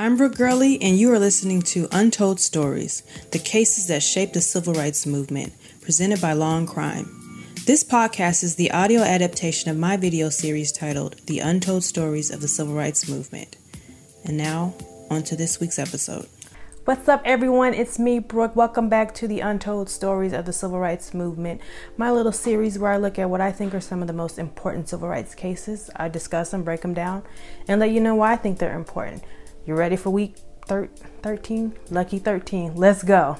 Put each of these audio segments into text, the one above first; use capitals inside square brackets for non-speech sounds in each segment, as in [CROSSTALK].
I'm Brooke Gurley, and you are listening to Untold Stories The Cases That Shaped the Civil Rights Movement, presented by Law and Crime. This podcast is the audio adaptation of my video series titled The Untold Stories of the Civil Rights Movement. And now, on to this week's episode. What's up, everyone? It's me, Brooke. Welcome back to the Untold Stories of the Civil Rights Movement, my little series where I look at what I think are some of the most important civil rights cases. I discuss them, break them down, and let you know why I think they're important. You ready for week thir- 13? Lucky 13. Let's go.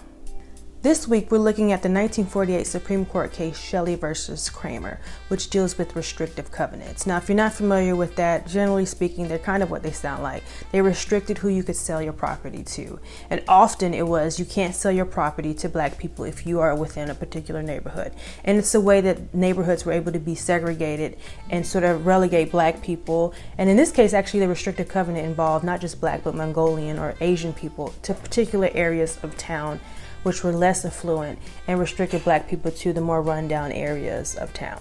This week, we're looking at the 1948 Supreme Court case Shelley versus Kraemer, which deals with restrictive covenants. Now, if you're not familiar with that, generally speaking, they're kind of what they sound like. They restricted who you could sell your property to. And often it was you can't sell your property to black people if you are within a particular neighborhood. And it's a way that neighborhoods were able to be segregated and sort of relegate black people. And in this case, actually, the restrictive covenant involved not just black, but Mongolian or Asian people to particular areas of town which were less affluent and restricted black people to the more rundown areas of town.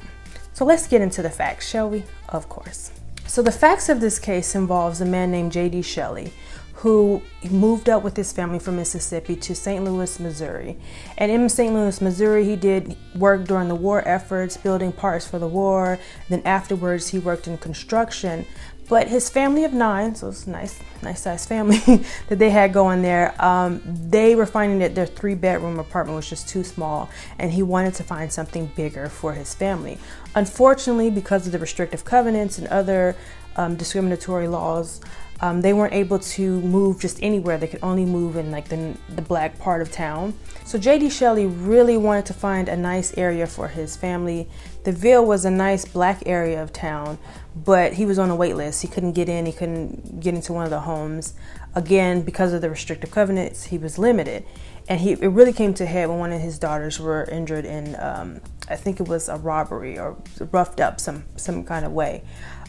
So let's get into the facts, shall we? Of course. So the facts of this case involves a man named J.D. Shelley who moved up with his family from Mississippi to St. Louis, Missouri. And in St. Louis, Missouri, he did work during the war efforts, building parts for the war. Then afterwards, he worked in construction. But his family of nine, so it's a nice, nice sized family [LAUGHS] that they had going there. Um, they were finding that their three bedroom apartment was just too small, and he wanted to find something bigger for his family. Unfortunately, because of the restrictive covenants and other um, discriminatory laws, um, they weren't able to move just anywhere. They could only move in like the, the black part of town. So J.D. Shelley really wanted to find a nice area for his family. The Ville was a nice black area of town, but he was on a wait list. He couldn't get in. He couldn't get into one of the homes. Again, because of the restrictive covenants, he was limited. And he, it really came to head when one of his daughters were injured in, um, I think it was a robbery or roughed up some some kind of way.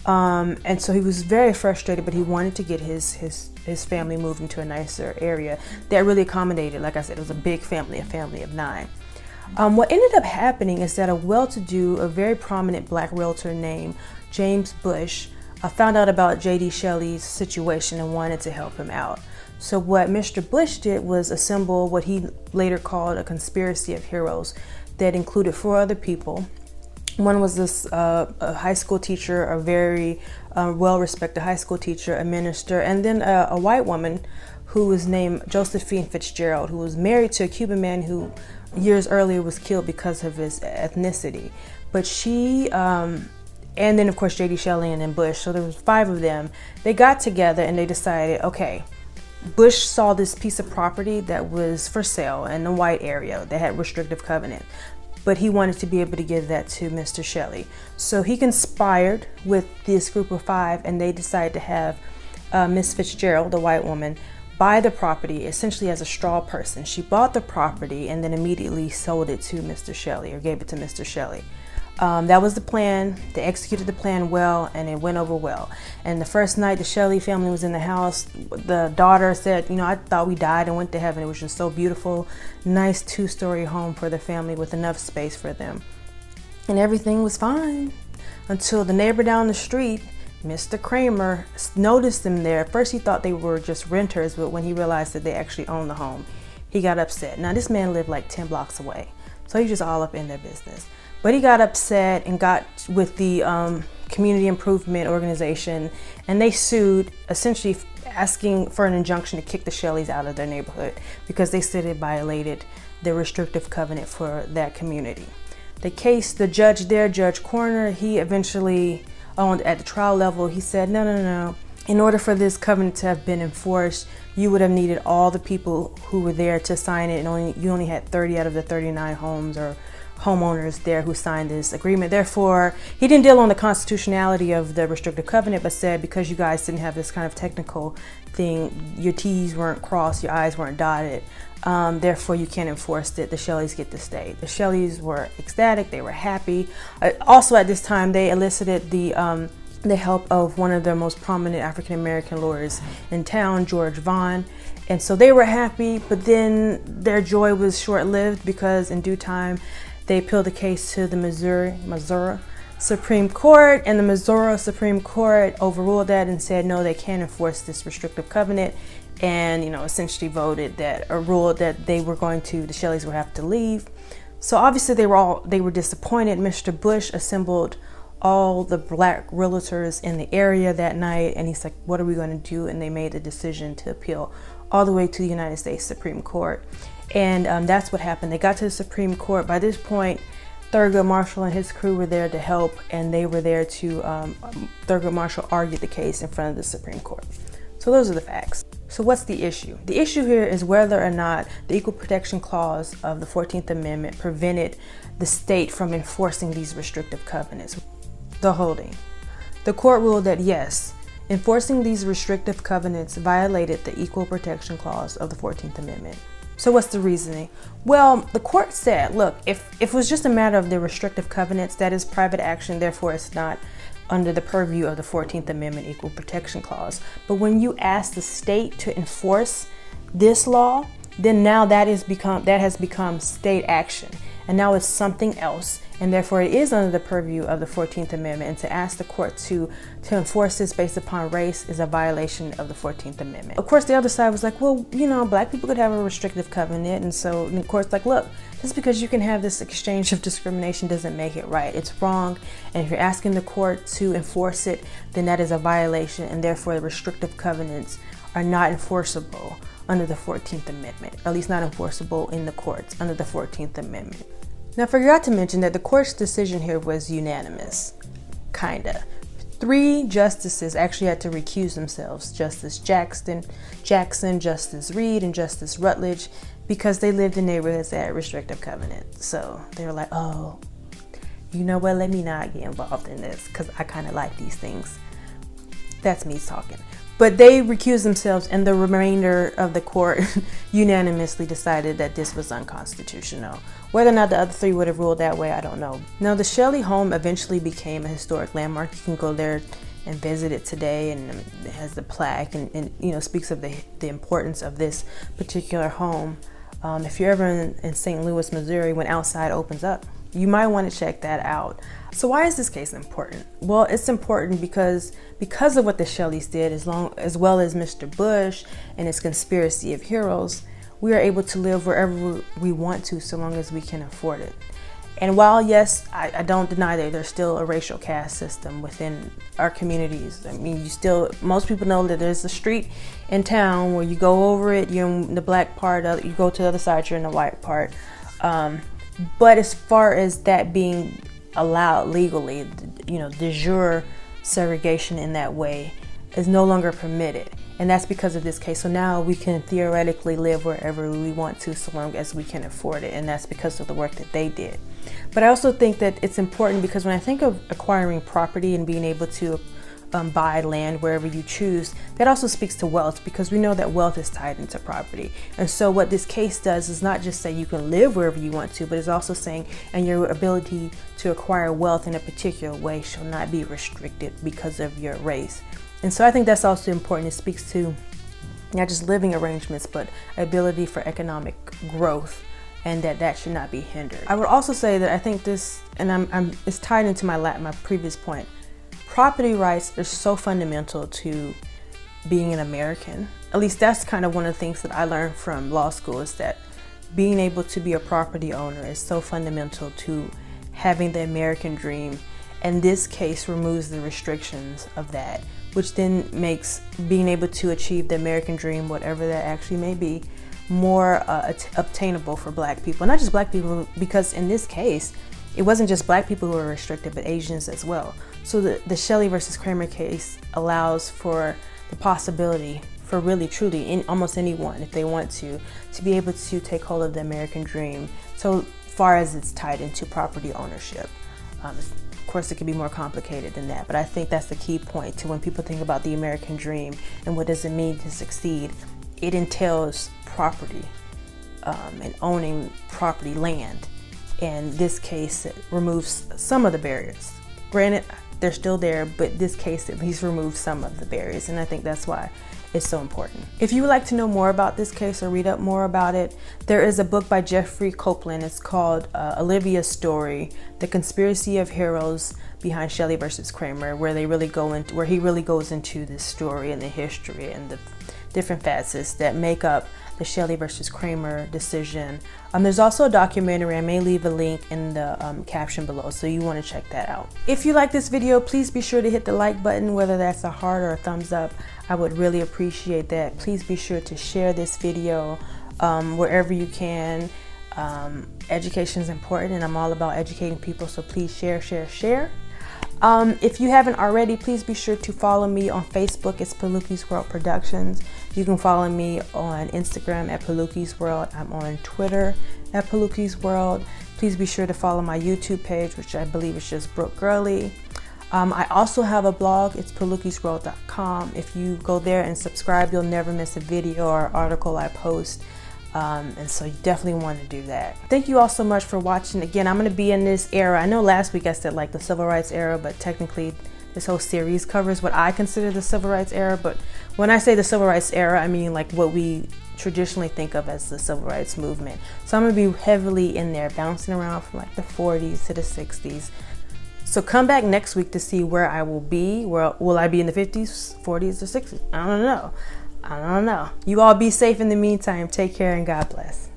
Um, and so he was very frustrated, but he wanted to get his his his family moved into a nicer area that really accommodated. Like I said, it was a big family, a family of nine. Um, what ended up happening is that a well-to-do, a very prominent black realtor named James Bush uh, found out about J.D. Shelley's situation and wanted to help him out. So what Mr. Bush did was assemble what he later called a conspiracy of heroes that included four other people one was this uh, a high school teacher, a very uh, well respected high school teacher, a minister, and then a, a, white woman who was named Josephine Fitzgerald, who was married to a Cuban man who years earlier was killed because of his ethnicity. But she, um, and then of course J.D. Shelley and then Bush, so there was five of them. They got together and they decided, okay, Bush saw this piece of property that was for sale in the white area that had restrictive covenant but he wanted to be able to give that to Mr. Shelley. So he conspired with this group of five, and they decided to have uh, Miss Fitzgerald, the white woman, buy the property essentially as a straw person. She bought the property and then immediately sold it to Mr. Shelley or gave it to Mr. Shelley. Um, that was the plan. They executed the plan well, and it went over well. And the first night the Shelley family was in the house, the daughter said, "You know, I thought we died and went to heaven. It was just so beautiful, nice two-story home for the family with enough space for them." And everything was fine until the neighbor down the street, Mr. Kraemer, noticed them there. At first, he thought they were just renters, but when he realized that they actually owned the home, he got upset. Now, this man lived like 10 blocks away, so he's just all up in their business. But he got upset and got with the um, community improvement organization, and they sued, essentially asking for an injunction to kick the Shelleys out of their neighborhood because they said it violated the restrictive covenant for that community. The case, the judge there, Judge Koerner, he eventually, owned at the trial level, he said, no, no, no. In order for this covenant to have been enforced, you would have needed all the people who were there to sign it, and only you only had 30 out of the 39 homes or homeowners there who signed this agreement. Therefore, he didn't deal on the constitutionality of the restrictive covenant, but said because you guys didn't have this kind of technical thing, your T's weren't crossed, your I's weren't dotted, um, therefore you can't enforce it. The Shelleys get to stay. The Shelleys were ecstatic, they were happy. Uh, also, at this time, they elicited the um, the help of one of the most prominent African American lawyers in town, George Vaughn. And so they were happy, but then their joy was short lived because in due time they appealed the case to the Missouri, Missouri, Supreme Court, and the Missouri Supreme Court overruled that and said no, they can't enforce this restrictive covenant, and you know essentially voted that a rule that they were going to the Shelleys would have to leave. So obviously they were all they were disappointed. Mr. Bush assembled all the black realtors in the area that night, and he's like, "What are we going to do?" And they made the decision to appeal all the way to the United States Supreme Court, and um, that's what happened. They got to the Supreme Court. By this point Thurgood Marshall and his crew were there to help, and they were there to um, Thurgood Marshall argued the case in front of the Supreme Court. So those are the facts. So what's the issue? The issue here is whether or not the Equal Protection Clause of the 14th Amendment prevented the state from enforcing these restrictive covenants. The holding. The court ruled that yes, enforcing these restrictive covenants violated the Equal Protection Clause of the 14th Amendment. So what's the reasoning? Well, the court said, look, if, if it was just a matter of the restrictive covenants, that is private action, therefore it's not under the purview of the 14th Amendment Equal Protection Clause. But when you ask the state to enforce this law, then now that is become that has become state action and now it's something else and therefore it is under the purview of the 14th amendment and to ask the court to to enforce this based upon race is a violation of the 14th amendment. Of course the other side was like well you know black people could have a restrictive covenant and so and the court's like look just because you can have this exchange of discrimination doesn't make it right. It's wrong. And if you're asking the court to enforce it then that is a violation and therefore the restrictive covenants are not enforceable under the 14th Amendment, at least not enforceable in the courts under the 14th Amendment. Now, I forgot to mention that the court's decision here was unanimous. Kinda. Three justices actually had to recuse themselves Justice Jackson, Jackson, Justice Reed, and Justice Rutledge because they lived in neighborhoods that had restrictive covenants. So they were like, oh, you know what, let me not get involved in this because I kind of like these things. That's me talking. But they recused themselves, and the remainder of the court [LAUGHS] unanimously decided that this was unconstitutional. Whether or not the other three would have ruled that way, I don't know. Now, the Shelley home eventually became a historic landmark. You can go there and visit it today, and it has the plaque, and, and you know speaks of the the importance of this particular home. Um, if you're ever in, in St. Louis, Missouri, when outside opens up, you might want to check that out. So why is this case important? Well, it's important because because of what the Shelleys did, as long as well as Mr. Bush and his conspiracy of heroes, we are able to live wherever we want to, so long as we can afford it. And while yes, I, I, don't deny that there's still a racial caste system within our communities. I mean, you still most people know that there's a street in town where you go over it, you're in the black part, of, you go to the other side, you're in the white part. Um, but as far as that being allowed legally, you know, de jure segregation in that way is no longer permitted. And that's because of this case. So now we can theoretically live wherever we want to so long as we can afford it. And that's because of the work that they did. But I also think that it's important because when I think of acquiring property and being able to um, buy land wherever you choose, that also speaks to wealth because we know that wealth is tied into property. And so, what this case does is not just say you can live wherever you want to, but it's also saying, and your ability to acquire wealth in a particular way shall not be restricted because of your race. And so, I think that's also important. It speaks to not just living arrangements, but ability for economic growth and that that should not be hindered. I would also say that I think this, and I'm, I'm it's tied into my my previous point property rights are so fundamental to being an American. At least that's kind of one of the things that I learned from law school is that being able to be a property owner is so fundamental to having the American dream. And this case removes the restrictions of that, which then makes being able to achieve the American dream, whatever that actually may be, more uh, obtainable for black people. Not just black people, because in this case, it wasn't just black people who were restricted, but Asians as well. So the, the Shelley versus Kraemer case allows for the possibility for really truly in almost anyone if they want to to be able to take hold of the American dream so far as it's tied into property ownership. Um, of course, it can be more complicated than that, but I think that's the key point to when people think about the American dream and what does it mean to succeed. It entails property um, and owning property land. In this case, removes some of the barriers. Granted, they're still there, but this case at least removes some of the barriers, and I think that's why it's so important. If you would like to know more about this case or read up more about it, there is a book by Jeffrey Copeland. It's called uh, Olivia's Story The Conspiracy of Heroes behind Shelley versus Kraemer, where they really go into where he really goes into the story and the history and the different facets that make up the Shelley versus Kraemer decision. Um, there's also a documentary. I may leave a link in the um, caption below, so you want to check that out. If you like this video, please be sure to hit the like button, whether that's a heart or a thumbs up. I would really appreciate that. Please be sure to share this video um, wherever you can. Um, education is important, and I'm all about educating people, so please share, share, share. Um, if you haven't already, please be sure to follow me on Facebook. It's Paluki's World Productions. You can follow me on Instagram at Paluki's World. I'm on Twitter at Paluki's World. Please be sure to follow my YouTube page, which I believe is just Brooke Gurley. Um, I also have a blog. It's palukisworld.com. If you go there and subscribe, you'll never miss a video or article I post. Um, and so you definitely want to do that. Thank you all so much for watching. Again, I'm going to be in this era. I know last week I said like the civil rights era, but technically this whole series covers what I consider the civil rights era. But when I say the civil rights era, I mean like what we traditionally think of as the civil rights movement. So I'm to be heavily in there, bouncing around from like the 40s to the 60s. So come back next week to see where I will be. Where will I be in the 50s, 40s, or 60s? I don't know. I don't know. You all be safe in the meantime. Take care and God bless.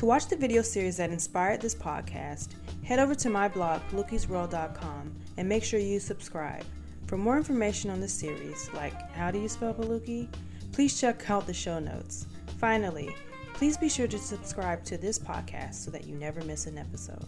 To watch the video series that inspired this podcast, head over to my blog, palukisworld.com, and make sure you subscribe. For more information on the series, like how do you spell Paluki, please check out the show notes. Finally, please be sure to subscribe to this podcast so that you never miss an episode.